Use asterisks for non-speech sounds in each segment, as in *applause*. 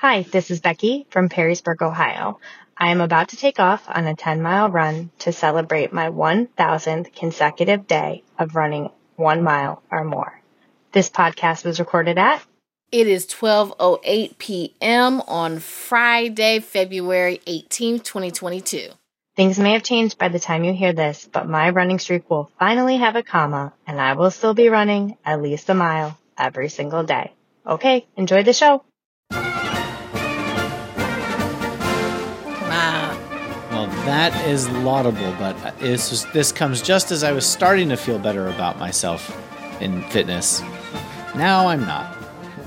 Hi, this is Becky from Perrysburg, Ohio. I am about to take off on a 10 mile run to celebrate my 1000th consecutive day of running one mile or more. This podcast was recorded at it is 12:08 p.m. on Friday, February 18th, 2022. Things may have changed by the time you hear this, but my running streak will finally have a comma and I will still be running at least a mile every single day. Okay, enjoy the show. That is laudable, but this this comes just as I was starting to feel better about myself in fitness. Now I'm not. *laughs*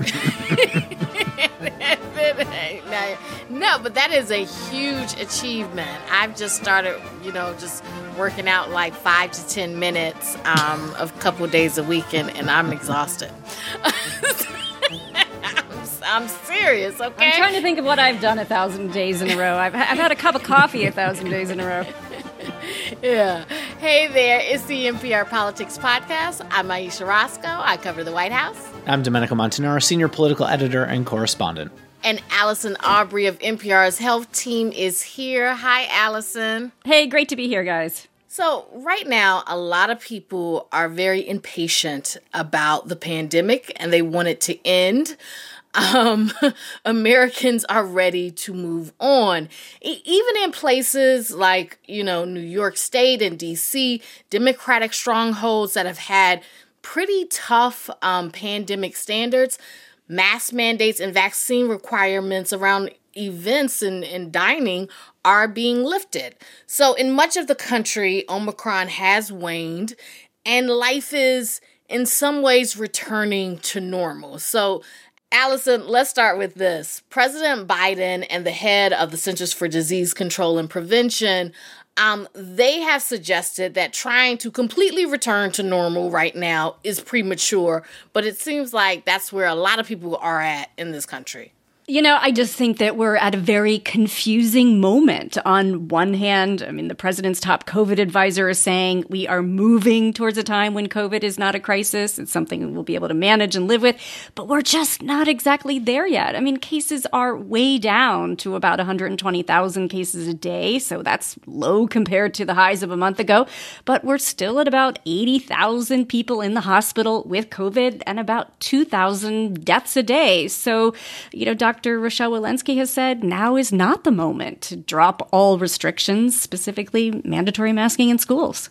no, but that is a huge achievement. I've just started, you know, just working out like five to ten minutes um, a couple days a week, and, and I'm exhausted. *laughs* I'm serious, okay? I'm trying to think of what I've done a thousand days in a row. I've, I've had a cup of coffee a thousand days in a row. *laughs* yeah. Hey there, it's the NPR Politics Podcast. I'm Ayesha Rascoe. I cover the White House. I'm Domenico Montanaro, senior political editor and correspondent. And Allison Aubrey of NPR's health team is here. Hi, Allison. Hey, great to be here, guys. So, right now, a lot of people are very impatient about the pandemic and they want it to end um, *laughs* Americans are ready to move on. E- even in places like, you know, New York State and DC, Democratic strongholds that have had pretty tough um, pandemic standards, mask mandates, and vaccine requirements around events and, and dining are being lifted. So, in much of the country, Omicron has waned and life is in some ways returning to normal. So, Allison, let's start with this. President Biden and the head of the Centers for Disease Control and Prevention um, they have suggested that trying to completely return to normal right now is premature, but it seems like that's where a lot of people are at in this country. You know, I just think that we're at a very confusing moment. On one hand, I mean, the president's top COVID advisor is saying we are moving towards a time when COVID is not a crisis. It's something we'll be able to manage and live with, but we're just not exactly there yet. I mean, cases are way down to about 120,000 cases a day. So that's low compared to the highs of a month ago, but we're still at about 80,000 people in the hospital with COVID and about 2,000 deaths a day. So, you know, Dr. Dr. Rochelle Walensky has said now is not the moment to drop all restrictions, specifically mandatory masking in schools.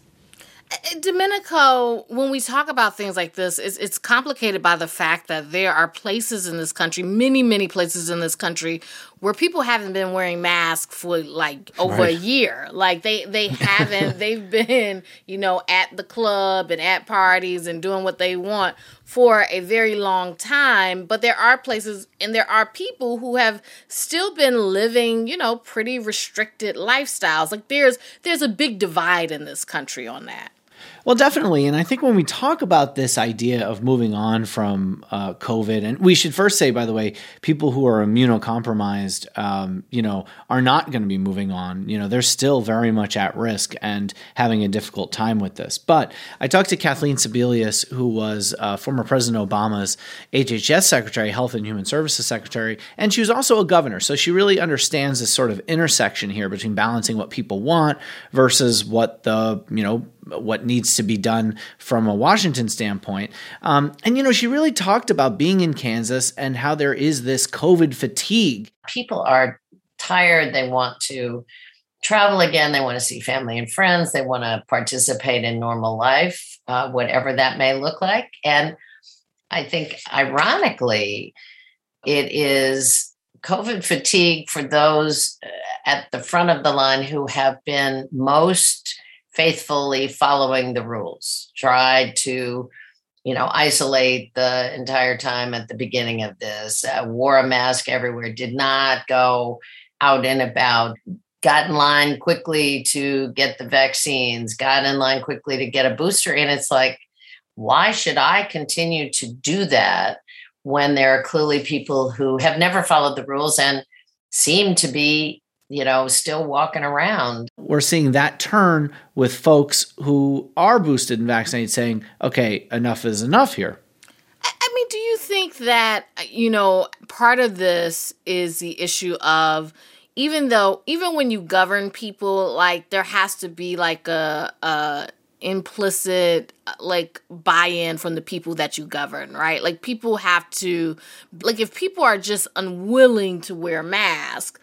Domenico, when we talk about things like this, it's, it's complicated by the fact that there are places in this country, many, many places in this country, where people haven't been wearing masks for like over right. a year. Like they they *laughs* haven't. they've been, you know, at the club and at parties and doing what they want for a very long time. But there are places and there are people who have still been living, you know, pretty restricted lifestyles. Like there's there's a big divide in this country on that. Well, definitely. And I think when we talk about this idea of moving on from uh, COVID, and we should first say, by the way, people who are immunocompromised, um, you know, are not going to be moving on. You know, they're still very much at risk and having a difficult time with this. But I talked to Kathleen Sebelius, who was uh, former President Obama's HHS Secretary, Health and Human Services Secretary, and she was also a governor. So she really understands this sort of intersection here between balancing what people want versus what the, you know, what needs to be done from a Washington standpoint. Um, and, you know, she really talked about being in Kansas and how there is this COVID fatigue. People are tired. They want to travel again. They want to see family and friends. They want to participate in normal life, uh, whatever that may look like. And I think, ironically, it is COVID fatigue for those uh, at the front of the line who have been most faithfully following the rules, tried to, you know, isolate the entire time at the beginning of this, uh, wore a mask everywhere, did not go out and about, got in line quickly to get the vaccines, got in line quickly to get a booster. And it's like, why should I continue to do that when there are clearly people who have never followed the rules and seem to be you know, still walking around. We're seeing that turn with folks who are boosted and vaccinated saying, okay, enough is enough here. I mean, do you think that, you know, part of this is the issue of even though, even when you govern people, like there has to be like a, a implicit like buy-in from the people that you govern right like people have to like if people are just unwilling to wear masks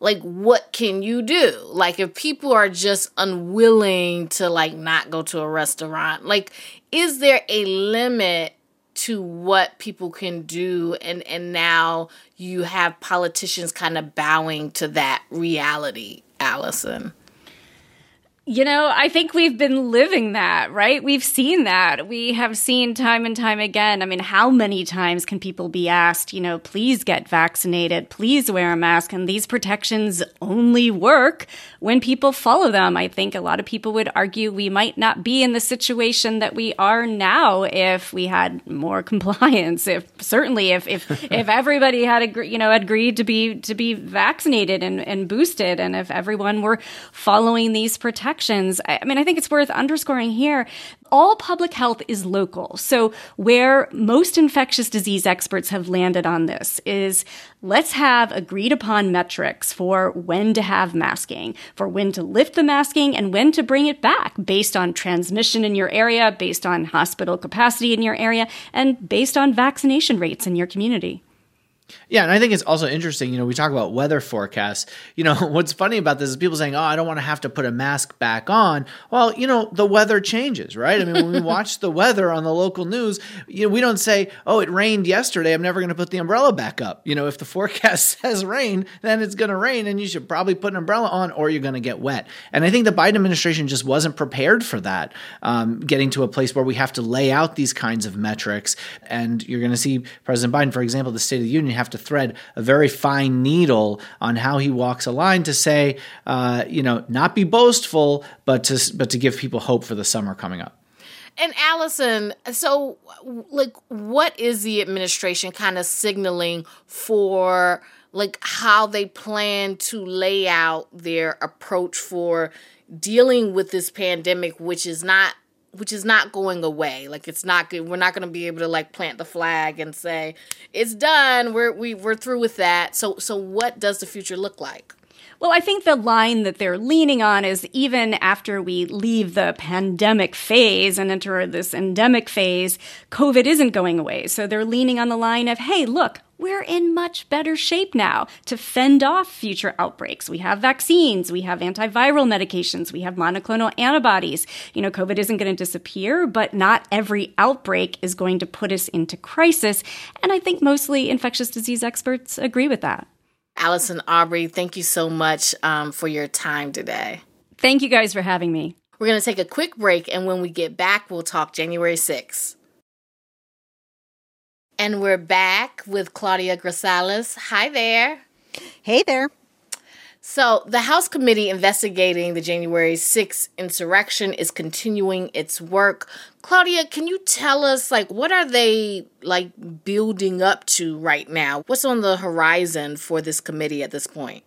like what can you do? Like if people are just unwilling to like not go to a restaurant like is there a limit to what people can do? And and now you have politicians kind of bowing to that reality allison you know, I think we've been living that, right? We've seen that. We have seen time and time again. I mean, how many times can people be asked, you know, please get vaccinated, please wear a mask? And these protections only work when people follow them. I think a lot of people would argue we might not be in the situation that we are now if we had more *laughs* compliance. If certainly if if *laughs* if everybody had agree, you know agreed to be to be vaccinated and, and boosted, and if everyone were following these protections I mean, I think it's worth underscoring here all public health is local. So, where most infectious disease experts have landed on this is let's have agreed upon metrics for when to have masking, for when to lift the masking, and when to bring it back based on transmission in your area, based on hospital capacity in your area, and based on vaccination rates in your community. Yeah, and I think it's also interesting. You know, we talk about weather forecasts. You know, *laughs* what's funny about this is people saying, "Oh, I don't want to have to put a mask back on." Well, you know, the weather changes, right? I mean, when we *laughs* watch the weather on the local news, you know, we don't say, "Oh, it rained yesterday. I'm never going to put the umbrella back up." You know, if the *laughs* forecast says rain, then it's going to rain, and you should probably put an umbrella on, or you're going to get wet. And I think the Biden administration just wasn't prepared for that, um, getting to a place where we have to lay out these kinds of metrics. And you're going to see President Biden, for example, the State of the Union, have to thread a very fine needle on how he walks a line to say, uh, you know, not be boastful, but to but to give people hope for the summer coming up. And Allison, so like, what is the administration kind of signaling for? like how they plan to lay out their approach for dealing with this pandemic which is not which is not going away. Like it's not good. We're not going to be able to like plant the flag and say it's done. We're we, we're through with that. So so what does the future look like? Well, I think the line that they're leaning on is even after we leave the pandemic phase and enter this endemic phase, COVID isn't going away. So they're leaning on the line of, hey, look, we're in much better shape now to fend off future outbreaks. We have vaccines, we have antiviral medications, we have monoclonal antibodies. You know, COVID isn't going to disappear, but not every outbreak is going to put us into crisis. And I think mostly infectious disease experts agree with that. Allison Aubrey, thank you so much um, for your time today. Thank you guys for having me. We're going to take a quick break, and when we get back, we'll talk January 6th. And we're back with Claudia Grisales. Hi there. Hey there. So, the House committee investigating the January 6th insurrection is continuing its work. Claudia, can you tell us like what are they like building up to right now? What's on the horizon for this committee at this point?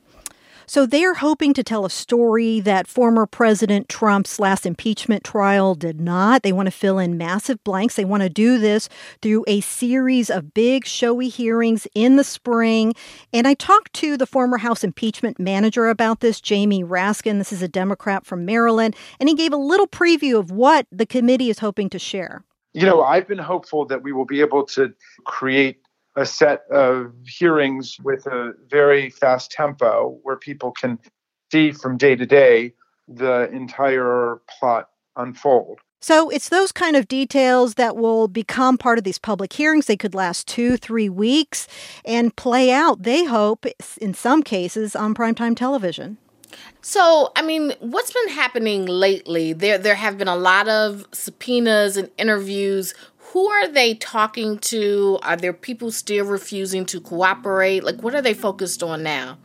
So they're hoping to tell a story that former President Trump's last impeachment trial did not. They want to fill in massive blanks. They want to do this through a series of big, showy hearings in the spring. And I talked to the former House impeachment manager about this, Jamie Raskin. This is a Democrat from Maryland. And he gave a little preview of what the committee is hoping to share. You know, I've been hopeful that we will be able to create a set of hearings with a very fast tempo where people can see from day to day the entire plot unfold. So it's those kind of details that will become part of these public hearings. They could last two, three weeks and play out, they hope, in some cases, on primetime television. So, I mean, what's been happening lately? There there have been a lot of subpoenas and interviews who are they talking to? Are there people still refusing to cooperate? Like, what are they focused on now?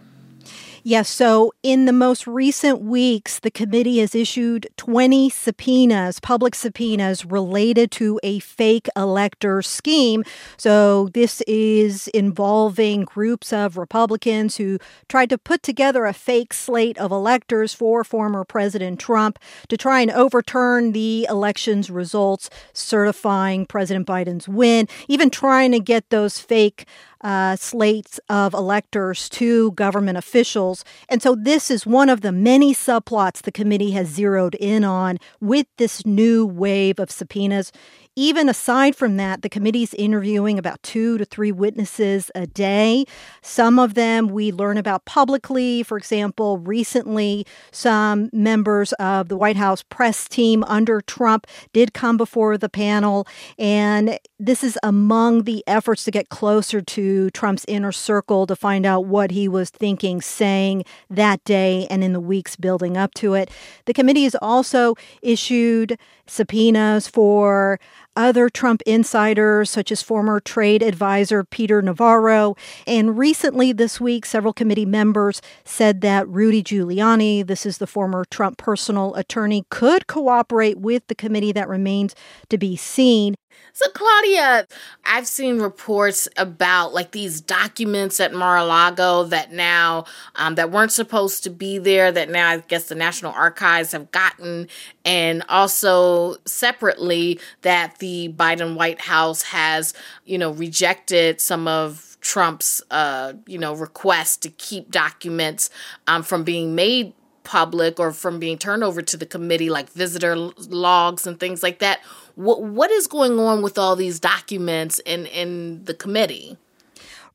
Yes. So, in the most recent weeks, the committee has issued 20 subpoenas, public subpoenas related to a fake elector scheme. So, this is involving groups of Republicans who tried to put together a fake slate of electors for former President Trump to try and overturn the election's results, certifying President Biden's win, even trying to get those fake uh, slates of electors to government officials. And so this is one of the many subplots the committee has zeroed in on with this new wave of subpoenas. Even aside from that, the committee's interviewing about two to three witnesses a day. Some of them we learn about publicly. For example, recently, some members of the White House press team under Trump did come before the panel. And this is among the efforts to get closer to Trump's inner circle to find out what he was thinking, saying that day and in the weeks building up to it. The committee has also issued subpoenas for other Trump insiders, such as former trade advisor Peter Navarro. And recently this week, several committee members said that Rudy Giuliani, this is the former Trump personal attorney, could cooperate with the committee that remains to be seen. So, Claudia, I've seen reports about like these documents at Mar-a-Lago that now um, that weren't supposed to be there. That now I guess the National Archives have gotten, and also separately that the Biden White House has, you know, rejected some of Trump's, uh, you know, request to keep documents um, from being made public or from being turned over to the committee, like visitor logs and things like that. What what is going on with all these documents in in the committee?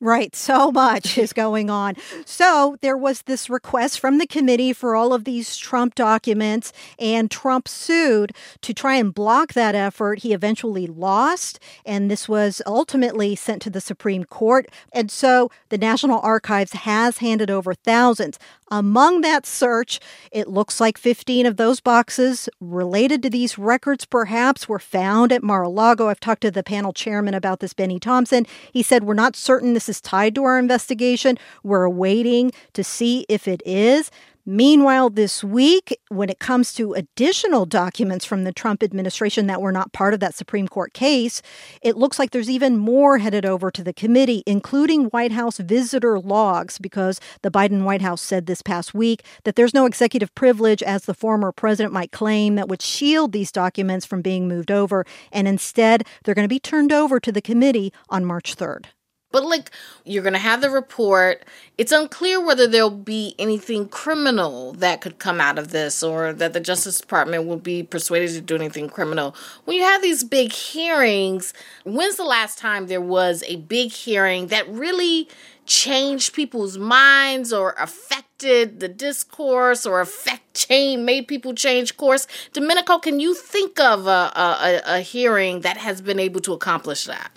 Right. So much is going on. So there was this request from the committee for all of these Trump documents, and Trump sued to try and block that effort. He eventually lost, and this was ultimately sent to the Supreme Court. And so the National Archives has handed over thousands. Among that search, it looks like 15 of those boxes related to these records perhaps were found at Mar a Lago. I've talked to the panel chairman about this, Bennie Thompson. He said, We're not certain this is tied to our investigation. We're waiting to see if it is. Meanwhile, this week, when it comes to additional documents from the Trump administration that were not part of that Supreme Court case, it looks like there's even more headed over to the committee, including White House visitor logs, because the Biden White House said this past week that there's no executive privilege, as the former president might claim, that would shield these documents from being moved over. And instead, they're going to be turned over to the committee on March 3rd. But like you're going to have the report. It's unclear whether there'll be anything criminal that could come out of this or that the Justice Department will be persuaded to do anything criminal. When you have these big hearings, when's the last time there was a big hearing that really changed people's minds or affected the discourse or affect change made people change course domenico can you think of a, a, a hearing that has been able to accomplish that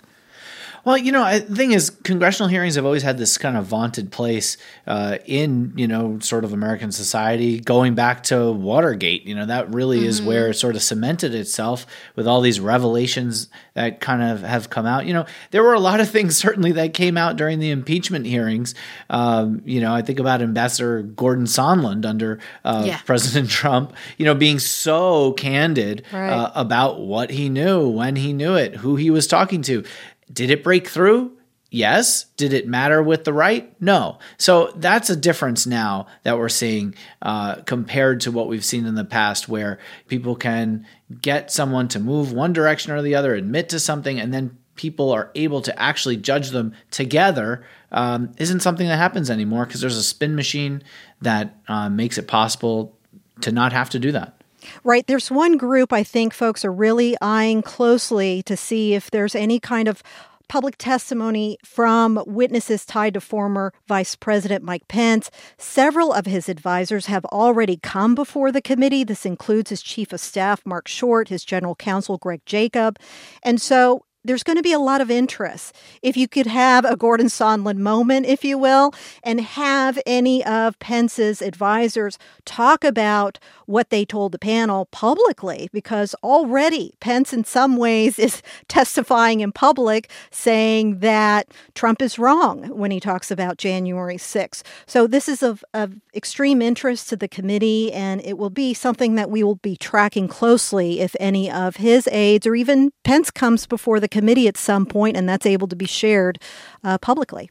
well, you know, the thing is, congressional hearings have always had this kind of vaunted place uh, in, you know, sort of American society, going back to Watergate. You know, that really mm-hmm. is where it sort of cemented itself with all these revelations that kind of have come out. You know, there were a lot of things *laughs* certainly that came out during the impeachment hearings. Um, you know, I think about Ambassador Gordon Sondland under uh, yeah. President Trump, you know, being so candid right. uh, about what he knew, when he knew it, who he was talking to. Did it break through? Yes. Did it matter with the right? No. So that's a difference now that we're seeing uh, compared to what we've seen in the past, where people can get someone to move one direction or the other, admit to something, and then people are able to actually judge them together um, isn't something that happens anymore because there's a spin machine that uh, makes it possible to not have to do that. Right. There's one group I think folks are really eyeing closely to see if there's any kind of public testimony from witnesses tied to former Vice President Mike Pence. Several of his advisors have already come before the committee. This includes his chief of staff, Marc Short, his general counsel, Greg Jacob. And so there's going to be a lot of interest. If you could have a Gordon Sondland moment, if you will, and have any of Pence's advisors talk about what they told the panel publicly, because already Pence, in some ways, *laughs* is testifying in public saying that Trump is wrong when he talks about January 6th. So this is of, of extreme interest to the committee, and it will be something that we will be tracking closely if any of his aides or even Pence comes before the committee at some point, and that's able to be shared uh, publicly.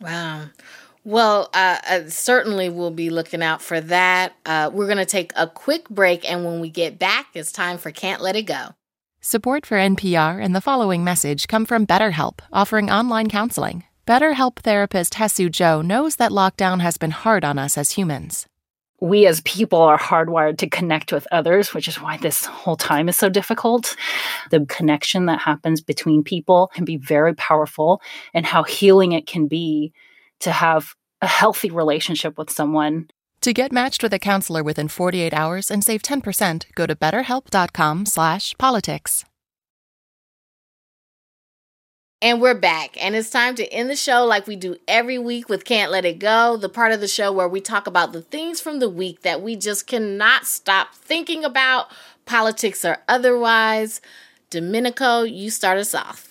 Wow. Well, uh, uh, certainly we'll be looking out for that. Uh, we're going to take a quick break, and when we get back, it's time for Can't Let It Go. Support for NPR and the following message come from BetterHelp, offering online counseling. BetterHelp therapist Hesu Joe knows that lockdown has been hard on us as humans we as people are hardwired to connect with others, which is why this whole time is so difficult. The connection that happens between people can be very powerful, and how healing it can be to have a healthy relationship with someone. To get matched with a counselor within 48 hours and save 10%, go to betterhelp.com/politics. And we're back, and it's time to end the show like we do every week with Can't Let It Go, the part of the show where we talk about the things from the week that we just cannot stop thinking about, politics or otherwise. Domenico, you start us off.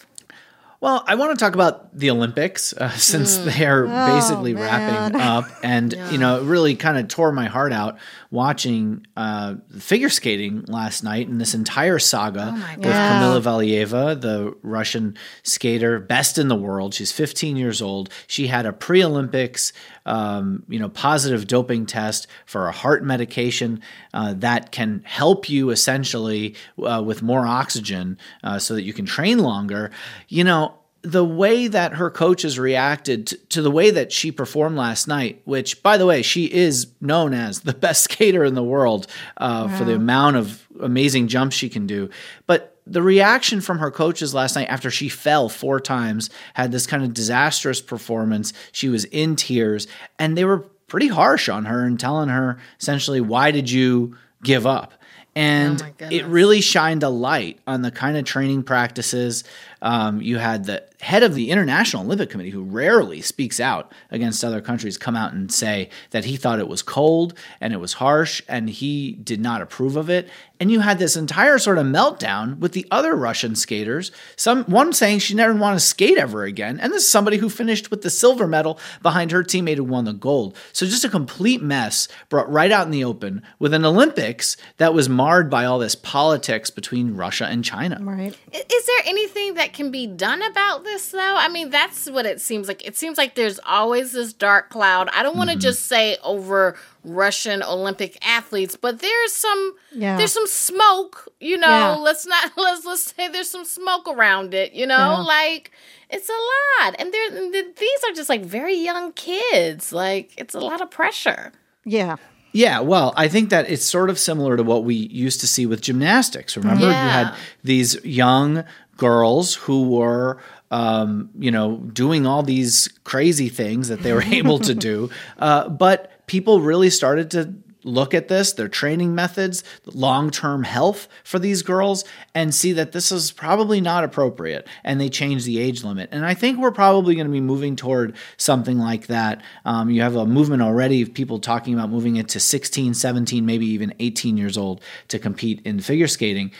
Well, I want to talk about the Olympics uh, *laughs* since mm. they are oh, basically man. wrapping *laughs* up. And, yeah. you know, it really kind of tore my heart out watching uh, figure skating last night and this entire saga oh with. Kamila Valieva, the Russian skater, best in the world. She's 15 years old. She had a pre Olympics, um, you know, positive doping test for a heart medication uh, that can help you essentially uh, with more oxygen uh, so that you can train longer. You know, the way that her coaches reacted to, to, the way that she performed last night, which, by the way, she is known as the *laughs* best skater in the world uh, wow. for the amount of amazing jumps she can do. But the reaction from her coaches last night after she fell four times, had this kind of disastrous performance, she was in tears, and they were pretty harsh on her and telling her essentially, why did you give up? And oh it really shined a light on the kind of training practices um, you had the head of the International Olympic Committee, who rarely speaks out against other countries, come out and say that he thought it was cold and it was harsh and he did not approve of it. And you had this entire sort of meltdown with the other Russian skaters. Some one saying she never want to skate ever again, and this is somebody who finished with the silver medal behind her teammate who won the gold. So just a complete mess brought right out in the open with an Olympics that was marred by all this politics between Russia and China. Right. Is there anything that can be done about this though? I mean, that's what it seems like. It seems like there's always this dark cloud. I don't want to mm-hmm. just say over Russian Olympic athletes, but there's some yeah. there's some smoke, you know. Yeah. Let's not *laughs* let's let's say there's some smoke around it, you know? Yeah. Like it's a lot. And they're these are just like very young kids. Like it's a lot of pressure. Yeah. Yeah, well, I think that it's sort of similar to what we used to see with gymnastics. Remember, yeah. you had these young girls who were um, you know doing all these crazy things that they were *laughs* able to do. Uh, but people really started to look at this their training methods long-term health for these girls and see that this is probably not appropriate and they change the age limit. And i think we're probably going to be moving toward something like that. Um, you have a movement already of people talking about moving it to 16 17 maybe even 18 years old to compete in figure skating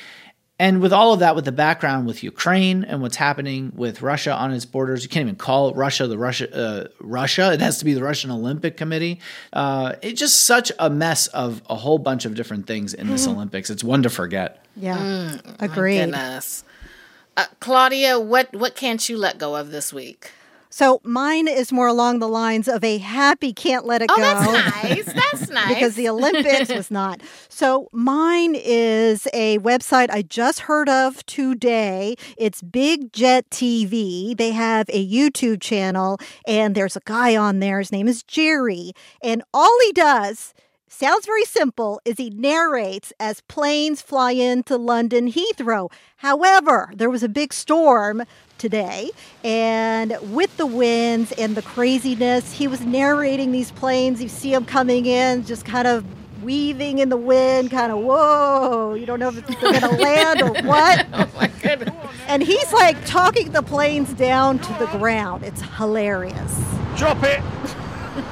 and with all of that, with the background with Ukraine and what's happening with Russia on its borders, you can't even call Russia the Russia uh, Russia. It has to be the Russian Olympic Committee. Uh, it's just such a mess of a whole bunch of different things in this mm-hmm. Olympics. It's one to forget. Yeah, mm, agreed. goodness, uh, Claudia, what what can't you let go of this week? So mine is more along the lines of a happy can't let it oh, go. That's nice. That's nice. *laughs* because the Olympics was not. So mine is a website I just heard of today. It's Big Jet TV. They have a YouTube channel and there's a guy on there. His name is Jerry. And all he does sounds very simple as he narrates as planes fly into London Heathrow. However, there was a big storm today. And with the winds and the craziness, he was narrating these planes. You see them coming in, just kind of weaving in the wind, kind of, whoa, you don't know if they're going *laughs* to land or what. *laughs* oh my goodness. And he's like talking the planes down to the ground. It's hilarious. Drop it!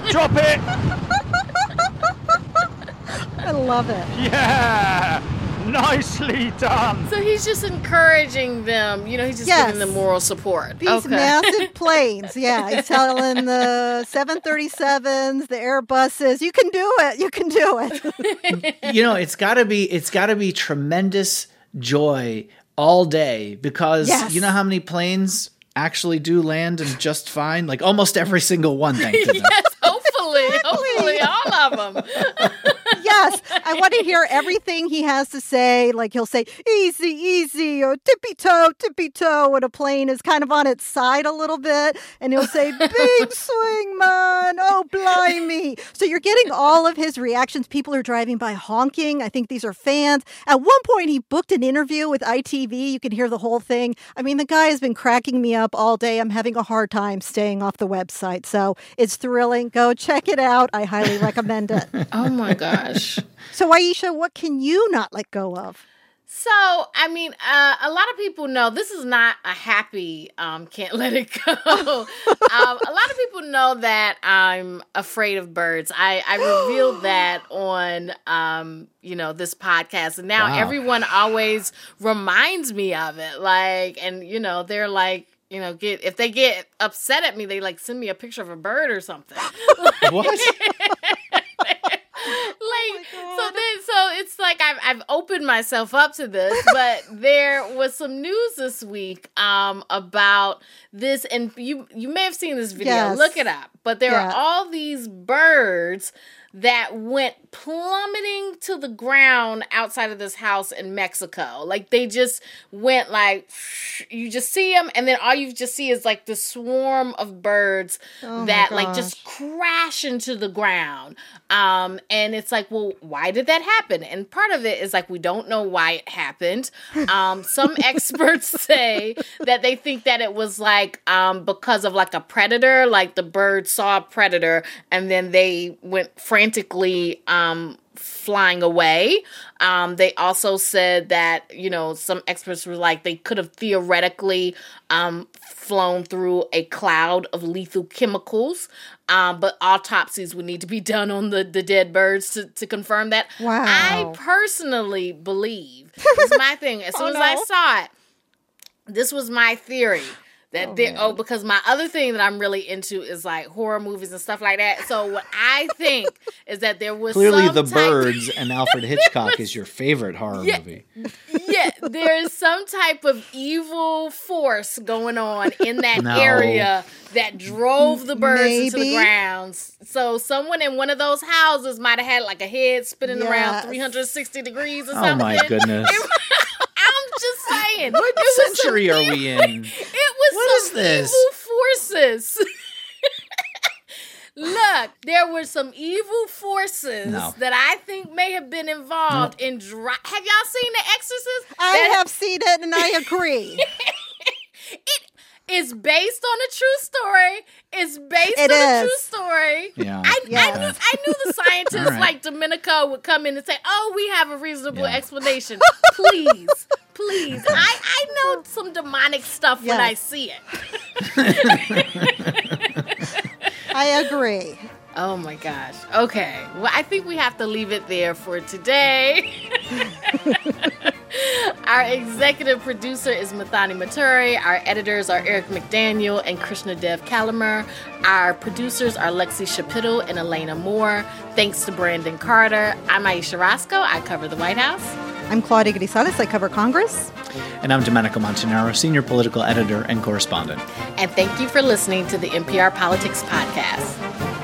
Drop it! I love it. Yeah! Nicely done! So he's just encouraging them. You know, he's just Yes. giving them moral support. These okay. massive *laughs* planes. Yeah, he's telling the 737s, the Airbuses, you can do it. You can do it. *laughs* you know, it's got to be it's got to be tremendous joy all day because Yes. you know how many planes actually do land and just fine, like almost every single one. Thank *laughs* goodness. yes, hopefully, hopefully, all of them. Yes, I want to hear everything he has to say. Like he'll say, easy, easy, oh, or tippy toe, tippy toe, when a plane is kind of on its side a little bit. And he'll say, *laughs* big swing, man. Oh, blimey. So you're getting all of his reactions. People are driving by honking. I think these are fans. At one point, he booked an interview with ITV. You can hear the whole thing. I mean, the guy has been cracking me up all day. I'm having a hard time staying off the website. So it's thrilling. Go check it out. I highly recommend it. *laughs* Oh my gosh. So, Ayesha, what can you not let go of? So, I mean, uh, a lot of people know this is not a happy um, can't *laughs* let it go. um, a lot of people know that I'm afraid of birds. I, I revealed *gasps* that on, um, you know, this podcast. And now Wow. everyone always reminds me of it. Like, and, you know, they're like, you know, get if they get upset at me, they like send me a picture of a bird or something. What? *laughs* like so then so it's like I've I've opened myself up to this, *laughs* but there was some news this week um about this and you you may have seen this video. Yes. Look it up. But there Yeah. are all these birds that went plummeting to the ground outside of this house in Mexico. Like they just went like you just see them and then all you just see is like the swarm of birds Oh that like just crash into the ground. Um and it's like, well, why did that happen? And part of it is like we don't know why it happened. Um some *laughs* experts say that they think that it was like um because of like a predator, like the bird saw a predator and then they went frantically um flying away. Um, they also said that, you know, some experts were like they could have theoretically um, flown through a cloud of lethal chemicals. Um, but autopsies would need to be *laughs* done on the, the dead birds to, to confirm that. Wow. I personally believe, *laughs* this is my thing. As soon Oh, as I saw it, this was my theory. That oh, there, oh, because my other thing that I'm really into is like horror movies and stuff like that. So what I think is that there was Clearly, The type- Birds *laughs* and Alfred Hitchcock is your favorite horror Yeah. movie. yeah, there's some type of evil force going on in that No. area that drove the birds into the grounds. So someone in one of those houses might have had like a head spinning around 360 degrees or Oh my *laughs* goodness! I'm just saying. What was century are we in? It was is this? evil forces. *laughs* Look, there were some evil forces No. that I think may have been involved in. Dri- have y'all seen The Exorcist? I That have seen it and I agree. *laughs* it is based on a true story. It's based It on a true story. Yeah. I, Yeah. I, knew, I knew the scientists All right. like Domenico would come in and say, "Oh, we have a reasonable Yeah. explanation. Please, please." *laughs* I, I know some demonic stuff when I see it. *laughs* I agree. Oh my gosh. Okay. Well, I think we have to leave it there for today. *laughs* Our executive producer is Muthoni Muturi. Our editors are Eric McDaniel and Krishnadev Calamur. Our producers are Lexie Schapitl and Elena Moore. Thanks to Brandon Carter. I'm Ayesha Rascoe. I cover the White House. I'm Claudia Grisales. I cover Congress. And I'm Domenico Montanaro, senior political editor and correspondent. And thank you for listening to the NPR Politics Podcast.